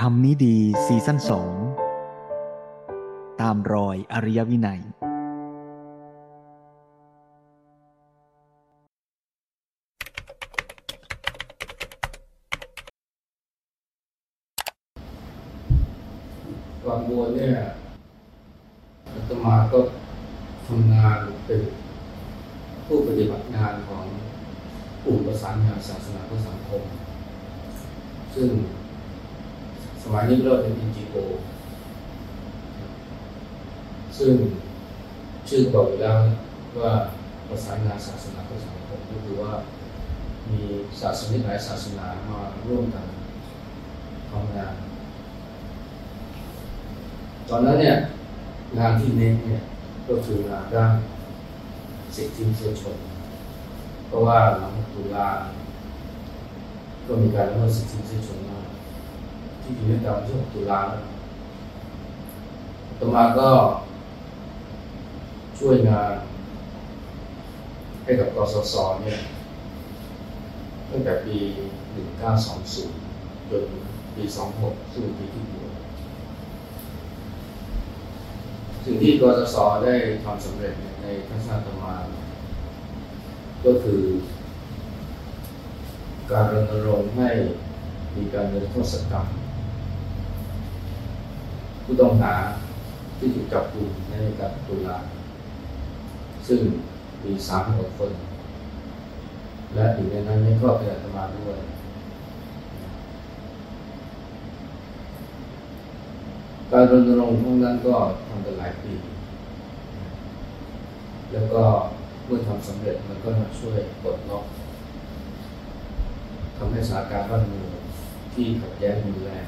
ทำนี้ดีซีซั่นสองตามรอยอริยวินัย ก่อนบวชเนี่ยอาตมาก็ทำงานเป็นผู้ปฏิบัติงานของกลุ่มประสานงานศาสนาเพื่อสังคม ซึ่งสมัยนี้เรียกว่าเป็น NGO ซึ่งชื่อบอกอยู่แล้วว่าประสานงานศาสนาเพื่อสังคมก็คือว่ามีศาสนิกหลายศาสนามาร่วมกันทำงาน ตอนนั้นเนี่ยงานที่เน้นเนี่ยก็คืองาน ด้านสิทธิมนุษยชน เพราะว่าหลังตุลาก็มีการละเมิดสิทธิมนุษยชนมากที่จริงตั้งแต่วันที่6ตุลาต่อมาก็ช่วยงานให้กับกสศเนี่ยตั้งแต่ปี 1920 จนปี 26 ซึ่งปีที่บวช สิ่งที่กสศได้ทำสำเร็จในทัศนธรรมา ก็คือ การรณรงค์ให้มีการนิรโทษกรรมผู้ต้องหาที่ถูกจับกุมในกับตุลาซึ่งมีสามหกคน และอีกในนั้นก็เป็นอาตมาด้วย การรณรงค์ทั้งนั้นก็ทำกันหลายปี แล้วก็เมื่อทำสำเร็จมันก็ช่วยปลดล็อกทำให้สถานการณ์บ้านเมืองที่ขัดแย้งรุนแรง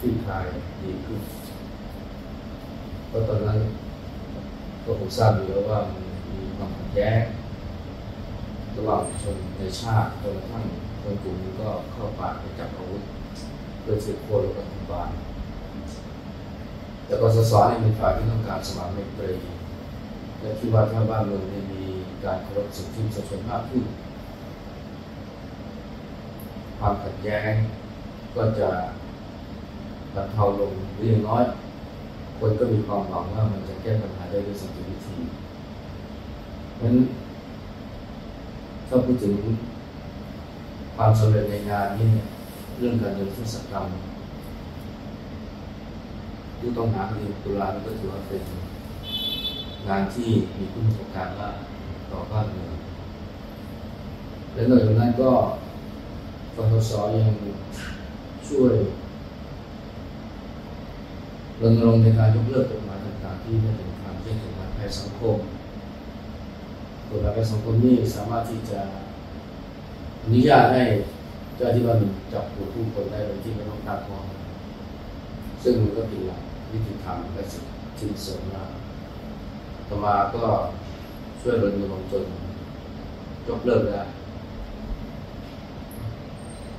ที่คลายดีขึ้นเพราะตอนนั้นก็ผมทราบอยู่แล้วว่ามันมีความขัดแย้งระหว่างชนในชาติจนกระทั่งคนกลุ่มนี้ก็เข้าป่าไปจับอาวุธเพื่อสืบโค่นรัฐบาล แต่กสศนี่เป็นฝ่ายที่ต้องการสมานไมตรีและคิดว่าถ้าบ้านเมืองไม่มีการเคารพสิทธิมนุษยชนมากขึ้น ความขัดแย้งก็จะบรรเทาลงหรืออย่างน้อย คนก็มีความหวังว่ามันจะแก้ปัญหาได้ด้วยสันติวิธีเพราะฉะนั้นถ้าพูดถึงความสำเร็จในงานนี้เนี่ยเรื่องการเดินทุศกรรม ผู้ต้องหาคดีตุลาก็ถือว่าเป็นงานที่มีคุณประสบการณ์มากต่อบ้านเมืองและนอกจากนั้นก็กสศยังช่วยรณรงค์ในการยกเลิกกฎหมายต่างๆ ที่ไม่เป็นธรรมเช่นกฎหมายภัยสังคมกฎหมายภัยสังคมนี่สามารถที่จะอนุญาตให้เจ้าที่บ้านจับตัวผู้คนได้โดยที่ไม่ต้องตาทอง ซึ่งมันก็เป็นหลักวิธีทำและสิ่งที่เสริมมาต่อมาก็ช่วยรณรงค์จนยกเลิกได้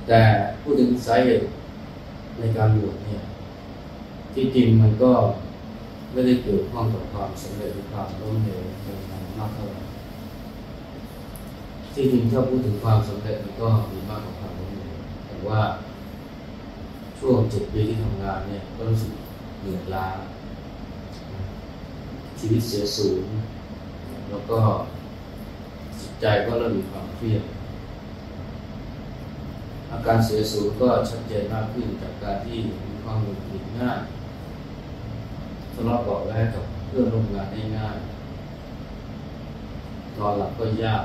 แต่พูดถึงสาเหตุในการบวชเนี่ย ที่จริงมันก็ไม่ได้เกี่ยวข้องกับความสำเร็จหรือความล้มเหลวในงานมากเท่าไหร่ที่จริงถ้าพูดถึงความสำเร็จมันก็มีมากกว่าความล้มเหลวแต่ว่า ช่วงเจ็ดปีที่ทำงานเนี่ยก็รู้สึกเหนื่อยล้าชีวิตเสียสูญแล้วก็จิตใจก็เริ่มมีความเครียดอาการเสียสูญก็ชัดเจนมากขึ้นจากการที่มีความหงุดหงิดง่ายทะเลาะเบาะแว้งกับเพื่อนร่วมงานได้ง่ายนอนหลับก็ยาก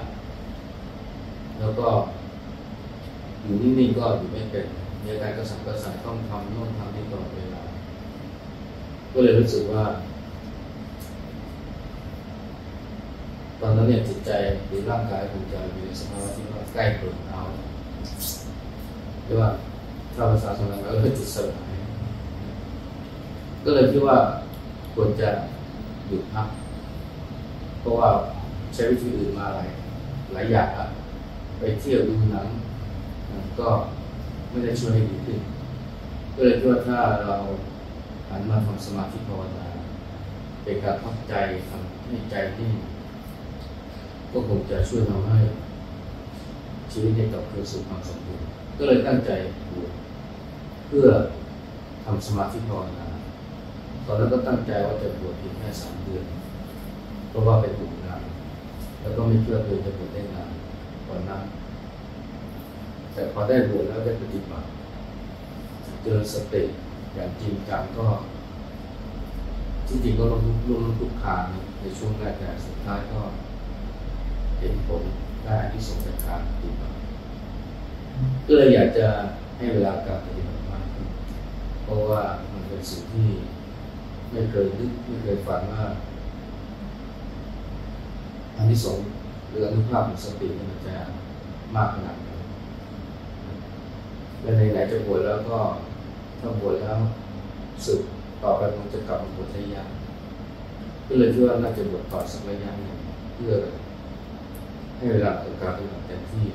แล้วก็อยู่นิ่งๆก็อยู่ไม่เป็น มีอาการกระสับกระส่ายต้องทำโน่นทำนี่ตลอดเวลา ก็เลยรู้สึกว่า ตอนนั้นเนี่ยจิตใจหรือร่างกายคงจะอยู่ในสภาวะที่ว่าใกล้เกินเอาหรือว่าถ้าภาษาสมัยก็คือจิตสลายก็เลยคิดว่าควรจะหยุดพักเพราะว่าใช้วิธีอื่นมาหลายหลายอย่างอะไปเที่ยวดูหนังก็ ไม่ได้ช่วยให้ดีขึ้นก็เลยคิดว่าถ้าเราหันมาทำสมาธิภาวนาเป็นการพักใจทำให้ใจนิ่งก็คงจะช่วยทำให้ชีวิตได้กลับคืนสู่ความสมบูรณ์ก็เลยตั้งใจบวชเพื่อทำสมาธิภาวนาตอนนั้นก็ตั้งใจว่าจะบวชเพียงแค่สามเดือนเพราะว่าเป็นบุญงานแล้วก็ไม่เชื่อเลยจะบวชได้นานกว่านั้น แต่พอได้บวชแล้วได้ปฏิบัติเจอสติอย่างจริงจังก็ ที่จริงก็ลงลงทุกคานในช่วงแรกแต่สุดท้ายก็ เห็นผลได้อานิสงส์จากการปฏิบัติก็เลยอยากจะให้เวลาการปฏิบัติมากขึ้นเพราะว่ามันเป็นสิ่งที่ไม่เคยนึกไม่เคยฝันว่าอานิสงส์หรืออนุภาพของสติมันจะมากขนาด และในไหนจะบวชแล้วก็ถ้าบวชแล้วสึกต่อไปมันจะกลับมาบวชได้ยากก็เลยคิดว่าน่าจะบวชต่อสักระยะหนึ่งเพื่อให้เวลาต่อการปฏิบัติเต็มที่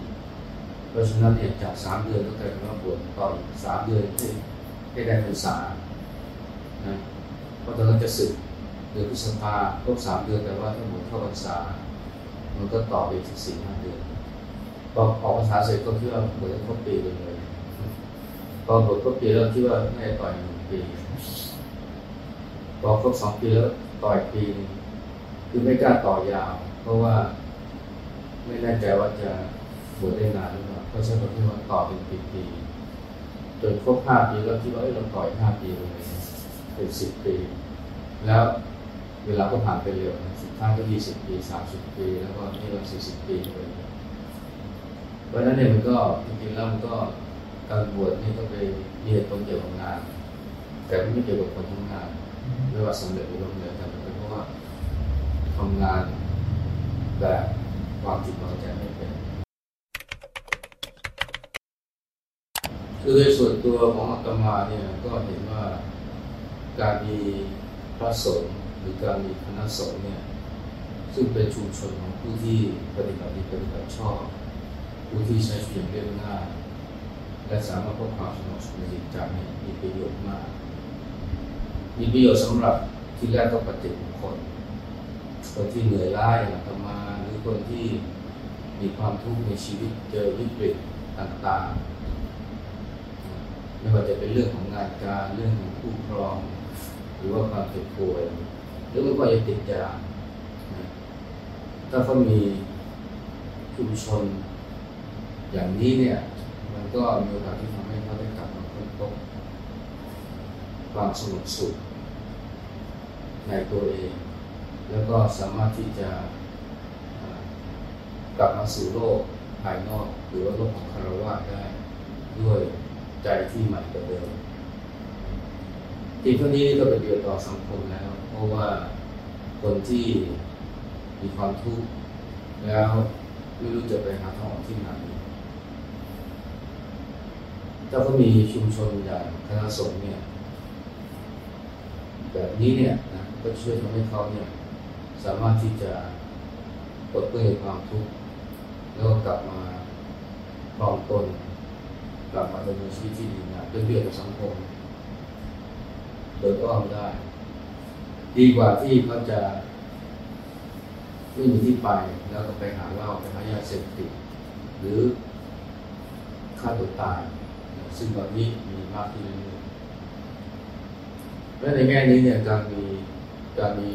เพราะฉะนั้นเนี่ยจากสามเดือนก็กลายเป็นว่าบวชต่อสามเดือนให้ให้ได้พรรษานะเพราะตอนนั้นจะสึกเดือนพฤษภาครบสามเดือนแต่ว่าถ้าบวชเข้าพรรษา มันก็ต่อไปอีกสี่ห้าเดือนพอออกพรรษาเสร็จก็คิดว่าบวชครบปีเลย พอบวชครบปีแล้วคิดว่าให้ต่อยหนึ่งปีพอครบสองปีแล้วต่อยปีคือไม่กล้าต่อยาว เพราะว่าไม่แน่ใจว่าจะบวชได้นานหรือเปล่าเพราะฉะนั้นที่ว่าต่อเป็นปีๆจนครบห้าปีแล้วคิดว่าเราต่อยห้าปีเลยเป็นสิบปี แล้วเวลาก็ผ่านไปเร็วนะสิบห้าก็ยี่สิบปีสามสิบปี แล้วก็นี่เราสี่สิบปีเลยเพราะนั้นเนี่ยมันก็จริงๆแล้วมันก็ การบวชนี่ก็ไปมีเหตุผลเกี่ยวกับงาน แต่ไม่เกี่ยวกับคนทำงานไม่ว่าสำเร็จหรือล้มเหลวแต่เป็นเพราะว่าทำงานแบบความจิตเราใจไม่เป็นคือโดยส่วนตัวของอาตมาเนี่ยก็เห็นว่าการมีพระสงฆ์หรือการมีคณะสงฆ์เนี่ยซึ่งเป็นชุมชนของผู้ที่ปฏิบัติดีปฏิบัติชอบ ผู้ที่ใช้ชีวิตอย่างเรียบง่าย และสามารถพบความสงบสุขในจิตใจนี่ยมีประโยชน์มาก มีประโยชน์สำหรับที่แรกก็ปฏิบุคคลคนที่เหนื่อยล้าอย่างอาตมาหรือคนที่มีความทุกข์ในชีวิตเจอวิกฤตต่างๆ ไม่ว่าจะเป็นเรื่องของงานการเรื่องของคู่ครอง หรือว่าความเจ็บป่วยหรือมันก็จะติดยาถ้าเขามีชุมชนอย่างนี้เนี่ย ก็มีโอกาสที่ทำให้เขาได้กลับมาค้นพบความสงบสุขในตัวเอง แล้วก็สามารถที่จะกลับมาสู่โลกภายนอกหรือว่าโลกของคารวะได้ด้วยใจที่ใหม่กว่าเดิมจริงเท่านี้ก็เป็นประโยชน์ต่อสังคมแล้ว เพราะว่าคนที่มีความทุกข์แล้วไม่รู้จะไปหาทางออกที่ไหน ถ้าเขามีชุมชนอย่างคณะสงฆ์เนี่ยแบบนี้เนี่ยนะก็ช่วยทำให้เขาเนี่ยสามารถที่จะปลดเปลื้องความทุกข์แล้วก็กลับมาปลอมตนกลับมาดำเนินชีวิตที่ดีนะเป็นเรื่องกับสังคมโดยอ้อมได้ ดีกว่าที่เขาจะไม่มีที่ไปแล้วก็ไปหาเหล้าไปหายาเสพติดหรือฆ่าตัวตาย ซึ่งตอนนี้มีมากขึ้นเรื่อยๆและในแง่นี้เนี่ยการมีการมี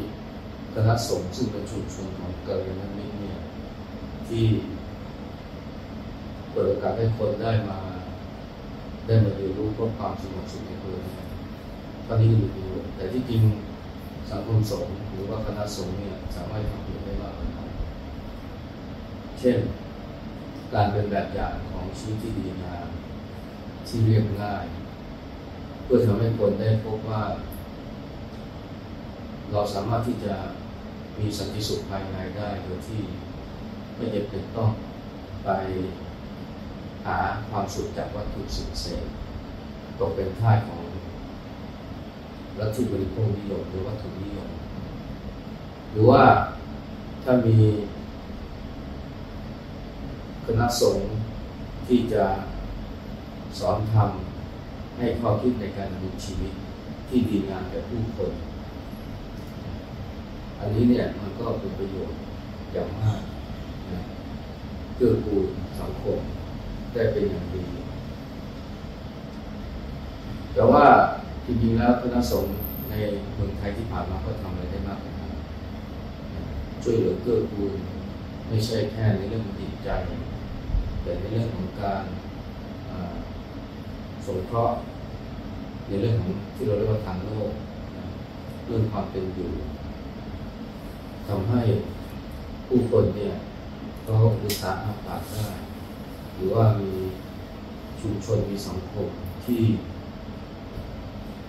คณะสงฆ์ซึ่งเป็นชุมชนของกัลยาณมิตรเนี่ยที่เปิดโอกาสให้คนได้มาได้มาเรียนรู้พบความสงบสุขในตัวเนี่ยตอนนี้ก็มีประโยชน์แต่ที่จริงสังคมสงฆ์หรือว่าคณะสงฆ์เนี่ยสามารถทำประโยชน์ได้มากกว่านั้นเช่น การเป็นแบบอย่างของชีวิตที่ดีงาม ที่เรียบง่าย เพื่อทำให้คนได้พบว่า เราสามารถที่จะมีสันติสุขภายในได้โดยที่ไม่จำเป็นต้องไปหาความสุขจากวัตถุสิ่งเสพตกเป็นท่าสของลัทธิบริโภคนิยมหรือวัตถุนิยม หรือว่าถ้ามีคณะสงฆ์ที่จะ สอนทำให้ข้อคิดในการดำเนินชีวิตที่ดีงามแก่ผู้คน อันนี้เนี่ยมันก็เป็นประโยชน์อย่างมากนะเกื้อกูลสังคมได้เป็นอย่างดี แต่ว่าจริงๆแล้วคณะสงฆ์ในเมืองไทยที่ผ่านมาก็ทำอะไรได้มากนะครับช่วยเหลือเกื้อกูลไม่ใช่แค่ในเรื่องของจิตใจ แต่ในเรื่องของการ สงเคราะห์ในเรื่องของที่เราเรียกว่าทางโลก เรื่องความเป็นอยู่ทำให้ผู้คนเนี่ยเขาอุตสาหะปากได้ หรือว่ามีชุมชนมีสังคมที่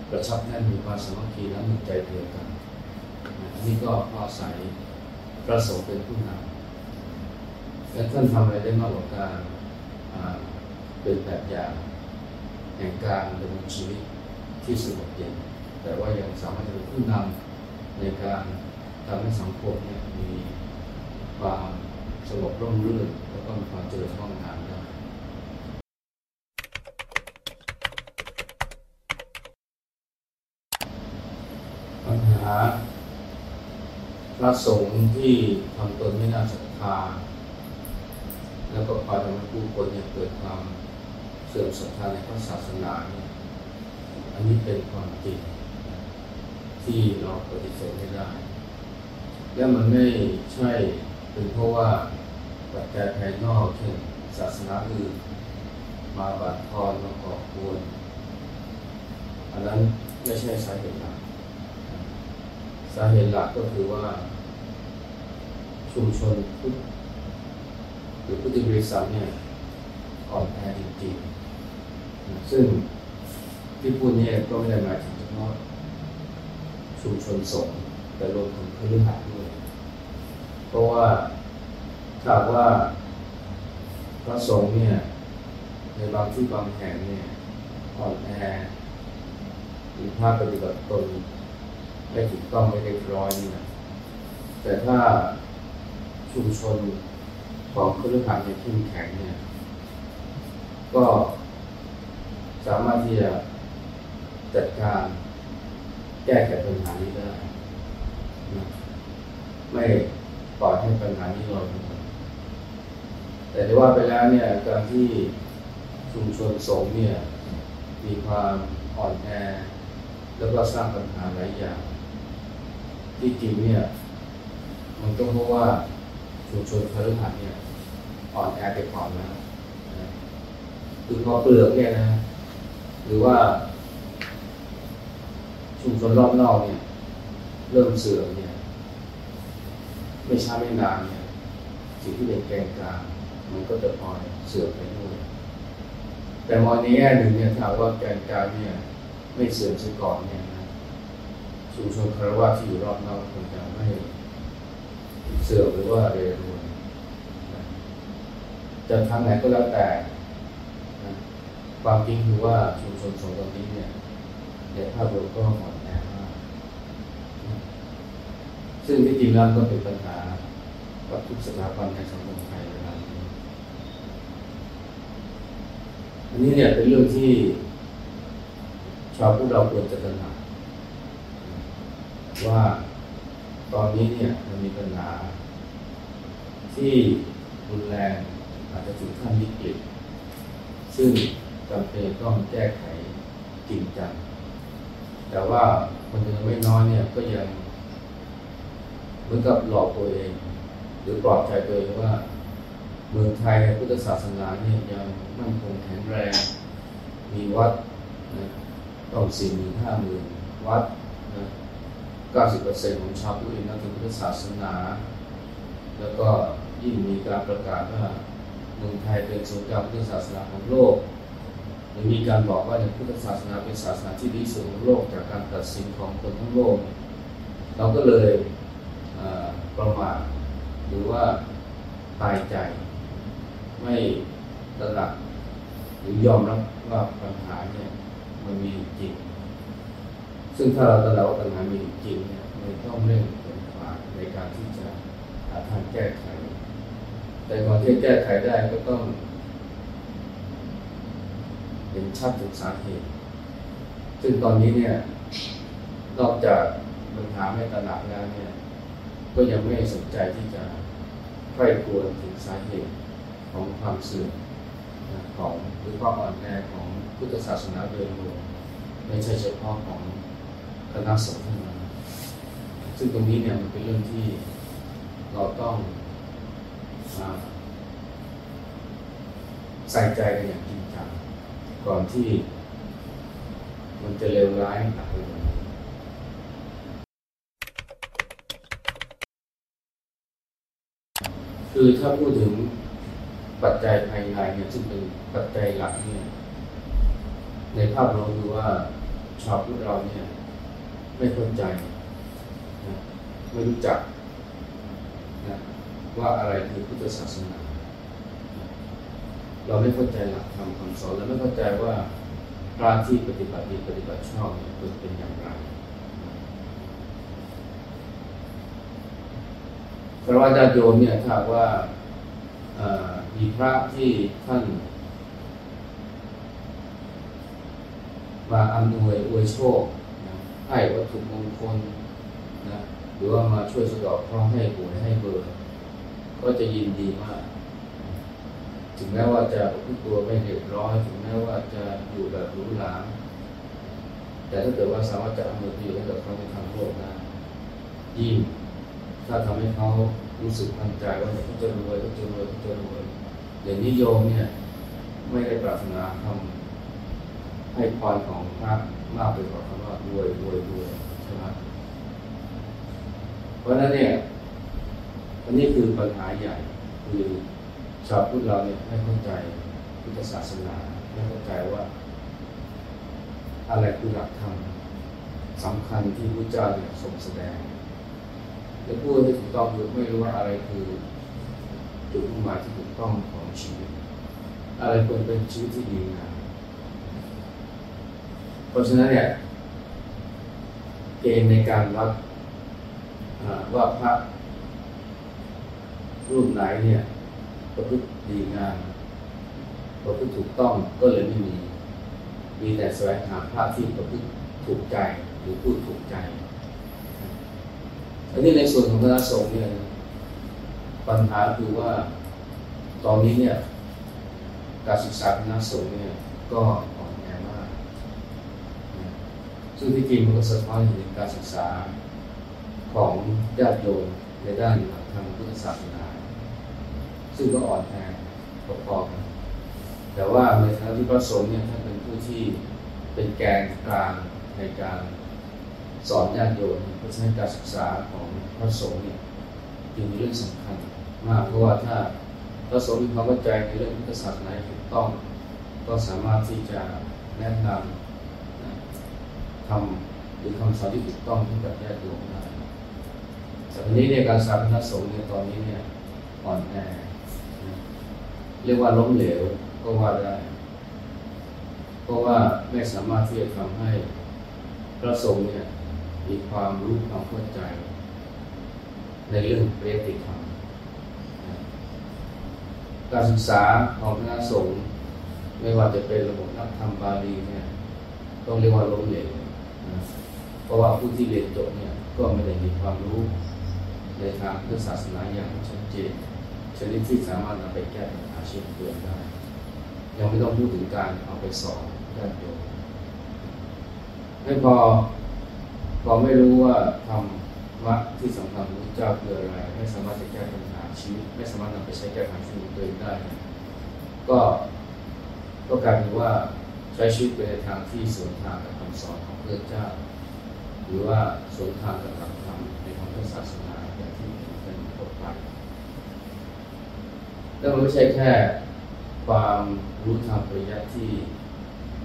กระชับแน่นมีความสามัคคีและมีใจเดียวกันอันนี้ก็อาศัยพระสงฆ์เป็นผู้นำและท่านทำอะไรได้มากกว่าการเป็นแบบอย่าง แห่งการดำเนินชีวิตที่สงบเย็น แต่ว่ายังสามารถจะเป็นผู้นำในการทำให้สังคมเนี่ยมีความสงบร่มรื่นแล้วก็มีความเจริญก้องงามได้ปัญหาพระสงฆ์ที่ทำตนไม่น่าศรัทธาแล้วก็พาทำให้ผู้คนเนี่ยเกิดความ สื่อมศรัทธาในพระศาสนาเนี่ยอันนี้เป็นความจริงที่เราปฏิเสธไม่ได้ และมันไม่ใช่เป็นเพราะว่าปัจจัยภายนอกเช่นศาสนาอื่นมาบัดทอนมาก่อกวนอันนั้นไม่ใช่สาเหตุหลักสาเหตุหลักก็คือว่า ชุมชนพุทธหรือพุทธิบริษัทเนี่ยอ่อนแอจริงๆ ซึ่งที่พูดนี่ยก็ไม่ได้หมายถึงเฉพาะชุมชนสงฆ์แต่รวมถึงคฤหัสด้วย เพราะว่าถ้าว่าพระสงฆ์เนี่ย ในบางที่บางแห่งเนี่ยอ่อนแอมีภาพปฏิบัติตนไม่ถูกต้องไม่เรียบร้อยนี่นะแต่ถ้าชุมชนของคฤหัสถ์ในยเข้มแข็งเนี่ย ก็ สามารถที่จะจัดการแก้ไขปัญหานี้ได้นะไม่ปล่อยให้ปัญหานี้ลอยนวลแต่ได้ว่าไปแล้วเนี่ยการที่ชุมชนสงฆ์เนี่ยมีความอ่อนแอแล้วก็สร้างปัญหาหลายอย่าง ที่จริงเนี่ย มันก็เพราะว่าชุมชนคฤหัสเนี่ย อ่อนแอไปก่อนแล้วคือพอเปลือกเนี่ยนะ หรือว่าชุมชนรอบนอกเนี่ย เริ่มเสื่อมเนี่ย ไม่ช้าไม่นานเนี่ยสิ่งที่เป็นแกนกลางมันก็จะพลอยเสื่อมไปด้วย แต่มองในแง่หนึ่งเนี่ยถาว่าแกนกลางเนี่ย ไม่เสื่อมเสียก่อนเนี่ยนะชุมชนคารวะที่อยู่รอบนอกคงจะไม่เสื่อมหรือว่าเรรวนนะจะทางไหนก็แล้วแต่ ความจริงคือว่าชุมชนสงฆ์ตรงนี้เนี่ยในภาพรวมก็อ่อนแอมากซึ่งที่จริงแล้วก็เป็นปัญหากับทุกสถาบันในสังคมไทยเวลานี้อันนี้เนี่ยเป็นเรื่องที่ชาวพุทธเราควรจะตระหนักว่าตอนนี้เนี่ยมันมีปัญหา ที่รุนแรงอาจจะถึงขั้นวิกฤตซึ่ง จำเป็นต้องแก้ไขจริงจัง แต่ว่าคนจำนวนไม่น้อยเนี่ยก็ยังเหมือนกับหลอกตัวเอง หรือปลอบใจตัวเองว่า เมืองไทยพุทธศาสนาเนี่ยยังมั่นคงแข็งแรง มีวัดนะต้องสี่หมื่นห้าหมื่นวัดนะเก้าสิบเปอร์เซ็นต์ของชาวพุทธนับถือพุทธศาสนา แล้วก็ยิ่งมีการประกาศว่าเมืองไทยเป็นศูนย์กลางพุทธศาสนาของโลก มีการบอกว่าในพุทธศาสนาเป็นศาสนาที่ดีสุดของโลกจากการตัดสินของคนทั้งโลก เราก็เลยประมาทหรือว่าตายใจ ไม่ตระหนักหรือยอมรับว่าปัญหาเนี่ยมันมีจริง ซึ่งถ้าเราตระหนักว่าปัญหามีจริงเนี่ยมันต้องเร่งผลฝ่าในการที่จะหาทางแก้ไข แต่ก่อนที่จะแก้ไขได้ก็ต้อง เห็นชัดถึงสาเหตุ ซึ่งตอนนี้เนี่ย นอกจากปัญหาไม่ตระหนักแล้วเนี่ย ก็ยังไม่สนใจที่จะใคร่ครวญถึงสาเหตุของความเสื่อมของหรือความอ่อนแอของพุทธศาสนาโดยรวมไม่ใช่เฉพาะของคณะสงฆ์เท่านั้นซึ่งตรงนี้เนี่ยมันเป็นเรื่องที่เราต้องใส่ใจกันอย่างจริงจัง ก่อนที่ มันจะเลวร้ายหนักไปกว่านี้คือถ้าพูดถึงปัจจัยภายในเนี่ยซึ่งเป็นปัจจัยหลักเนี่ยในภาพรวมคือว่าชาวพุทธเราเนี่ย ไม่เข้าใจนะไม่รู้จักนะว่าอะไรคือพุทธศาสนา เราไม่เข้าใจหลักธรรมคำสอนและไม่เข้าใจว่าพระที่ปฏิบัติดีปฏิบัติชอบเนี่ยเป็นอย่างไรพระว่าญาโยมเนี่ยถ้าว่ามีพระที่ท่าน มาอำนวยอวยโชคนะให้วัตถุมงคลนะหรือว่ามาช่วยสะดอกเคราะห์ให้หวยให้เบอร์ ก็จะยินดีมาก ถึงแม้ว่าจะพุทตัวไม่เรียบร้อยถึงแม้ว่าจะอยู่แบบหรูหราแต่ถ้าเกิดว่าสามารถจะอำนวยประโยชน์ให้กับเขาในทางโลกได้ยิ่งถ้าทำให้เขารู้สึกมั่นใจว่าเขาจะรวยเขาจะรวยเขาจะรวยอย่างนิยมเนี่ยไม่ได้ปรารถนาทำให้พรของพระมากไปกว่าคำว่ารวยรวยรวยใช่ไหมเพราะฉะนั้นเนี่ยอันนี้คือปัญหาใหญ่คือ ชาวพุทธเราเนี่ยไม่เข้าใจพุทธศาสนาไม่เข้าใจว่า อะไรคือหลักธรรมสำคัญที่พระเจ้าเนี่ยทรงแสดงจะพูดให้ถูกต้องคือไม่รู้ว่าอะไรคือจุดมุ่งหมายที่ถูกต้องของชีวิต อะไรควรเป็นชีวิตที่ดีงามเพราะฉะนั้นเนี่ยเกณฑ์ในการวัดว่าพระรูปไหนเนี่ย ประพฤติดีงามประพฤติถูกต้องก็เลยไม่มี มีแต่แสวงหาพระที่ประพฤติถูกใจหรือพูดถูกใจอันนี้ในส่วนของคณะสงฆ์เนี่ยปัญหาคือว่าตอนนี้เนี่ยการศึกษาคณะสงฆ์เนี่ยก็อ่อนแอมากซึ่งที่จริงมันก็สะท้อนเห็นการศึกษาของญาติโยมในด้านทางพุทธศาสนา ซึ่งก็อ่อนแอพอๆกันแต่ว่าในทางที่พระสงฆ์เนี่ยท่านเป็นผู้ที่เป็นแกนกลางในการสอนญาติโยมเพราะฉะนั้นการศึกษาของพระสงฆ์เนี่ยจึงเป็นเรื่องสำคัญมากเพราะว่าถ้าพระสงฆ์มีความเข้าใจในเรื่องพุทธศาสนาถูกต้อง ก็สามารถที่จะแนะนำทำหรือคำสอนที่ถูกต้องให้กับญาติโยมได้แต่ทีนี้ในการสอนพระสงฆ์ในตอนนี้เนี่ยอ่อนแอ เรียกว่าล้มเหลวก็ว่าได้ เพราะว่าไม่สามารถที่จะทำให้พระสงฆ์เนี่ยมีความรู้ความเข้าใจ ในเรื่องเรียติธรรมการศึกษาของคณะสงฆ์ไม่ว่าจะเป็นระบบนักธรรมบาลีเนี่ยต้องเรียกว่าล้มเหลวนะเพราะว่าผู้ที่เรียนจบเนี่ยก็ไม่ได้มีความรู้ในทางพุทธศาสนาอย่างชัดเจน ชนิดที่สามารถนำไปแก้ปัญหาชีวิตตัวได้ ยังไม่ต้องพูดถึงการเอาไปสอนญาติโยมไม่พอพอไม่รู้ว่าธรรมะที่สำคัญของพระเจ้าคืออะไรไม่สามารถจะแก้ปัญหาชีวิตไม่สามารถนำไปใช้แก้ปัญหาชีวิตตัวเองได้ ก็ก็กลายเป็นว่าใช้ชีวิตไปในทางที่สวนทางกับคำสอนของพระเจ้า หรือว่าสวนทางกับหลักธรรมในทางพุทธศาสนาอย่างที่เป็นพบไป แล้วมันไม่ใช่แค่ความรู้ทางปริยัติที่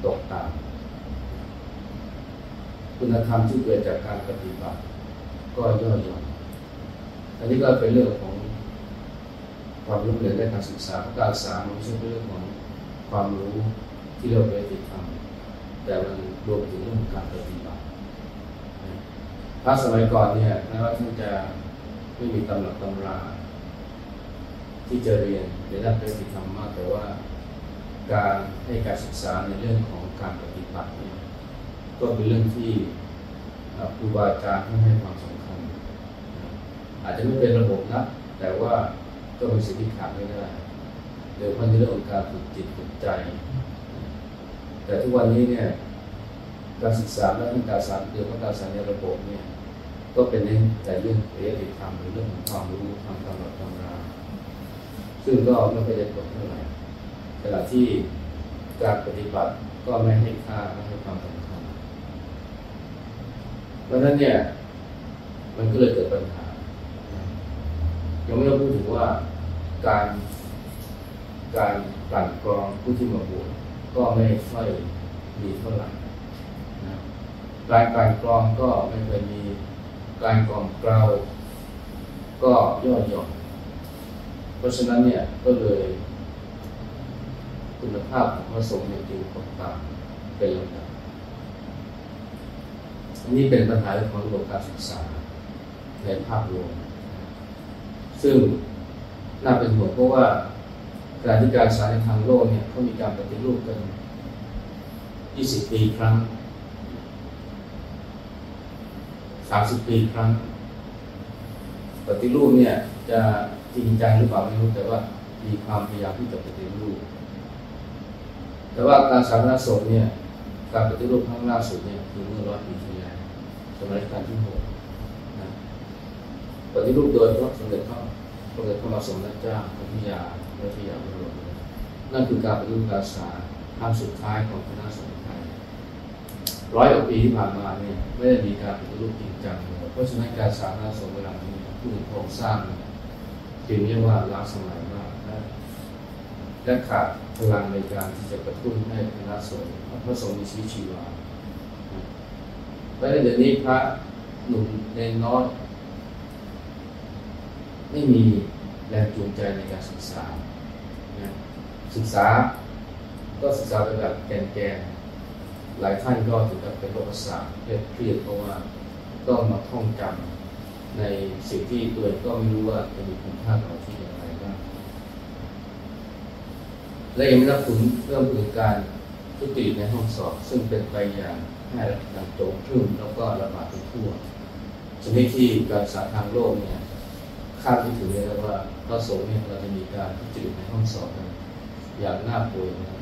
ตกต่ำคุณธรรมที่เกิดจากการปฏิบัติ ก็ย่อหย่อนอันนี้ก็เป็นเรื่องของความรู้เรียนและการศึกษาการศึกษามันไม่ใช่เรื่องของความรู้ที่เราไปติดทำแต่มันรวมถึงเรื่องการปฏิบัติพระสมัยก่อนเนี่ยแม้ว่าท่านจะไม่มีตำหนักตำรา ที่จะเรียนในด้านปฏิธรรมมากแต่ว่าการให้การศึกษาในเรื่องของการปฏิบัติเนี่ยก็เป็นเรื่องที่ครูบาอาจารย์ให้ความสำคัญ อาจจะไม่เป็นระบบนะแต่ว่าก็เป็นสิ่งที่ขาดไม่ได้เดี๋ยวพันในเรื่องของการฝึกจิตฝึกใจ แต่ทุกวันนี้เนี่ยการศึกษาและการศึกษาเดียวกับการศึกษาในระบบเนี่ยก็เป็นเรื่องแต่เรื่องเรียนธรรมหรือเรื่องของความรู้ทางตำรับตำรา ซึ่งก็ไม่ค่อยจะตกเท่าไหร่ขณะที่การปฏิบัติก็ไม่ให้ค่าไม่ให้ความสำคัญเพราะฉะนั้นเนี่ย มันก็เลยเกิดปัญหายังไม่ต้องพูดถึงว่าการการกลั่นกรองผู้ที่มาบวชก็ไม่ค่อยดีเท่าไหร่นะการกันกรองก็ไม่เคยมีการกรองเกลาก็ย่อหย่อน เพราะฉะนั้นเนี่ยก็เลยคุณภาพของพระสงฆ์เนี่ยจึงตกต่ำเป็นลำดับอันนี้เป็นปัญหาเรื่องของระบบการศึกษาในภาพรวม ซึ่งน่าเป็นห่วงเพราะว่าการที่การศึกษาในทางโลกเนี่ยเขามีการปฏิรูปกัน 20 ปีครั้ง 30 ปีครั้ง ปฏิรูปเนี่ยจะ จริงใจหรือเปล่าไม่รู้แต่ว่ามีความพยายามที่จะปฏิรูป แต่ว่าการสาธารณสุขเนี่ย การปฏิรูปครั้งล่าสุดเนี่ยคือเมื่อร้อยปีที่แล้วสมัยรัชกาลที่หกนะปฏิรูปโดยพระสมเด็จพระสมเด็จพระมหาสมเด็จเจ้าพระพิยาพระพิยาพระบรมนั่นคือการปฏิรูปการศึกษาครั้งสุดท้ายของคณะสงฆ์ไทยร้อยกว่าปีที่ผ่านมาเนี่ยไม่ได้มีการปฏิรูปจริงจังเลยเพราะฉะนั้นการสาธารณสุขเวลานี้ผู้ถึงโครงสร้างเนี่ย จึงเรียกว่าล้าสมัยมากและและขาดพลังในการที่จะกระตุ้นให้คณะสงฆ์พระสงฆ์มีชีวิตชีวาเพราะเดี๋ยวนี้พระหนุ่มในน้อยไม่มีแรงจูงใจในการศึกษานะศึกษาก็ศึกษาไปแบบแกนๆหลายท่านก็ถึงกับเป็นโรคประสาทเครียดเพราะว่าต้องมาท่องจำ ในสิ่งที่ตัวเองก็ไม่รู้ว่าจะมีคุณค่าต่อชีวิตอย่างไรบ้างและยังไม่รับถึงเริ่มถึงการทุติในห้องสอบ ซึ่งเป็นไปอย่างแพร่ดังโจงครึ่มแล้วก็ระบาดไปทั่วชนิดที่การศึกษาทางโลกเนี่ยคาดไม่ถึงเลยนะว่าพระสงฆ์เนี่ยเราจะมีการทุจริตในห้องสอบอย่างน่าป่วนะ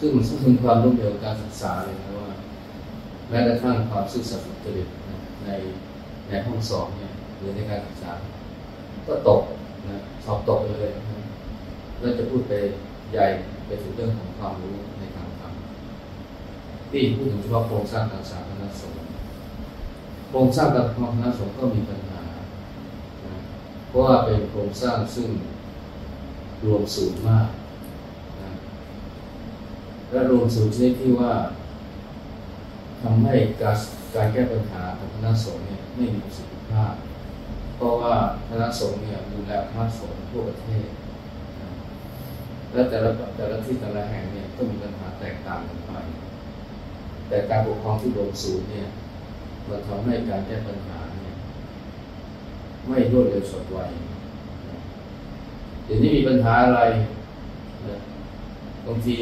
ซึ่งมันสะท้อนความล้มเหลวการศึกษาเลยนะว่า แม้กระทั่งความซื่อสัตย์สุจริตในในห้องสอบเนี่ย หรือในการศึกษา ก็ตกนะสอบตกเลยนะแล้วจะพูดไปใหญ่ไปถึงเรื่องของความรู้ในทางธรรมที่พูดถึงเฉพาะโครงสร้างการศึกษาคณสงฆ์โครงสร้างการของคณสงฆ์ก็มีปัญหาเพราะว่าเป็นโครงสร้างซึ่งรวมสูงมากนะและรวมสูงชนิดที่ว่าทำให้การการแก้ปัญหาของคณะสงฆ์เนี่ยไม่มีประสิทธิภาพ เพราะว่าคณะสงฆ์เนี่ยดูแลพระสงฆ์ทั่วประเทศ และแต่ละแต่ละที่แต่ละแห่งเนี่ยก็มีปัญหาแตกต่างกันไป แต่การปกครองที่รวมศูนย์เนี่ยมันทำให้การแก้ปัญหาเนี่ยไม่รวดเร็วสดไวเดี๋ยวนี้มีปัญหาอะไรบางที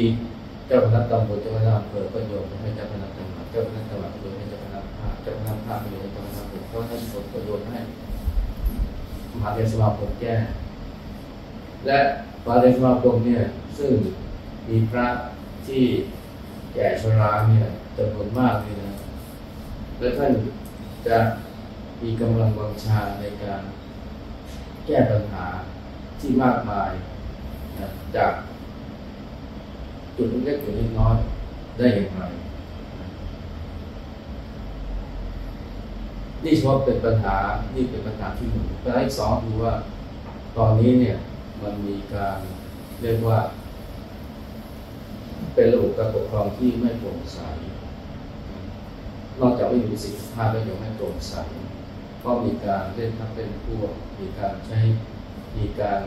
เจ้าพนักตำรวจเจ้าพนักอำเภอก็โยนให้เจ้าพนักจังหวัดเจ้าพนักจังหวัดก็โยนให้เจ้าพนักภาคเจ้าพนักภาคก็โยนให้เจ้าพนักอำเภอเจ้าพนักส่วนก็โยนให้ มหาเทศสมาคมแก้ และมหาเทศสมาคมเนี่ยซึ่งมีพระที่แก่ชราเนี่ยจำนวนมากเลยนะ และท่านจะมีกำลังวังชาในการแก้ปัญหาที่มากมายนะจากจุดเล็กๆจุดน้อยได้อย่างไรนะ นี่เฉพาะเป็นปัญหานี่เป็นปัญหาที่หนึ่งปัญหาที่สองคือว่าตอนนี้เนี่ยมันมีการเรียกว่า เป็นระบบการปกครองที่ไม่โปร่งใสนอกจากไม่มีสิทธิภาพแล้วยังไม่โปร่งใสก็มีการเล่นทับเล่นพวกมีการใช้มีการ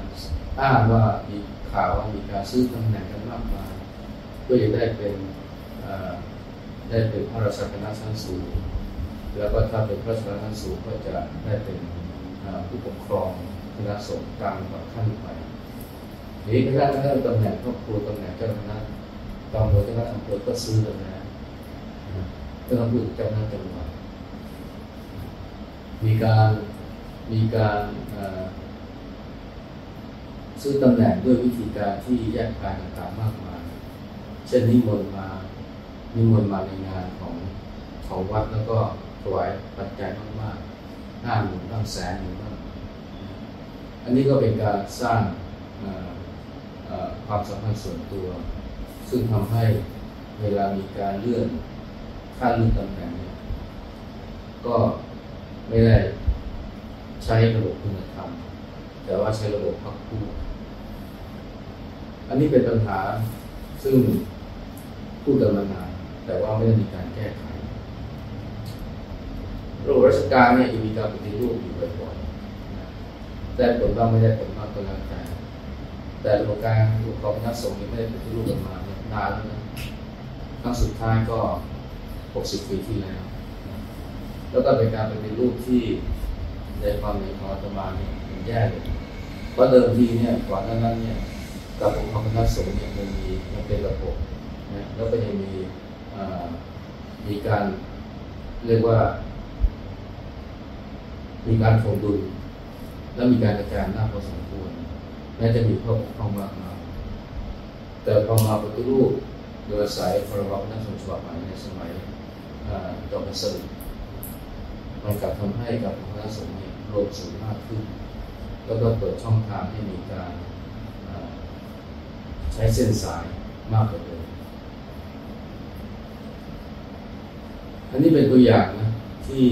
อ้างว่ามีข่าวว่ามีการซื้อตำแหน่งกันมากมายเพื่อจะได้เป็นได้เป็นพระราชาคณะชั้นสูง แล้วก็ถ้าเป็นพระราชาคณะชั้นสูงก็จะได้เป็นผู้ปกครองคณะสงฆ์ตามกับขั้นไปนี้คณะคณะตำแหน่งครอบครัวตำแหน่งเจ้าคณะตำรวจเจ้าคณะอำเภอก็ซื้อกันนะก็ต้องพูดเจ้าหน้าจังหวัดมีการมีการซื้อตำแหน่งด้วยวิธีการที่แยกกายต่างๆมากมาย เช่นนิมนต์มานิมนต์มาในงานของของวัดแล้วก็ ถวายปัจจัยมากๆห้าหมื่นบ้างแสนหนึ่งบ้างอันนี้ก็เป็นการสร้างความสัมพันธ์ส่วนตัว ซึ่งทำให้เวลามีการเลื่อนขั้นเลื่อนตำแหน่งเนี่ยก็ไม่ได้ใช้ระบบคุณธรรม แต่ว่าใช้ระบบพักคู่อันนี้เป็นปัญหาซึ่งพูดกันมานานแต่ว่าไม่ได้มีการแก้ไข ระบบราชการเนี่ยมีการปฏิรูปอยู่บ่อยๆได้ผลบ้างไม่ได้ผลบ้างก็แล้วแต่แต่ระบบการปกครองนักสงฆ์ไม่ได้ปฏิรูปกันมานานแล้วนะครั้งสุดท้ายก็ 60 ปีที่แล้ว แล้วก็เป็นการปฏิรูปที่ในความเห็นของรัฐบาลเนี่ยมันแย่เลยเพราะเดิมทีเนี่ยก่อนนั้นเนี่ยการปกครองคณะสงฆ์เนี่ยมันมีมันเป็นระบบนะแล้วก็ยังมีมีการเรียกว่า มีการคงดุล และมีการกระจายหน้าพอสมควรแม้จะมีข้อปกครองมากมายแต่พอมาปฏิรูปโดยอาศัยพรบคณะสงฆ์ฉบับใหม่ในสมัยจอมพระสฤษดิ์มันกลับทำให้กับคณะสงฆ์เนี่ยรวมสูงมากขึ้น แล้วก็เปิดช่องทางให้มีการใช้เส้นสายมากกว่าเดิมอันนี้เป็นตัวอย่างนะที่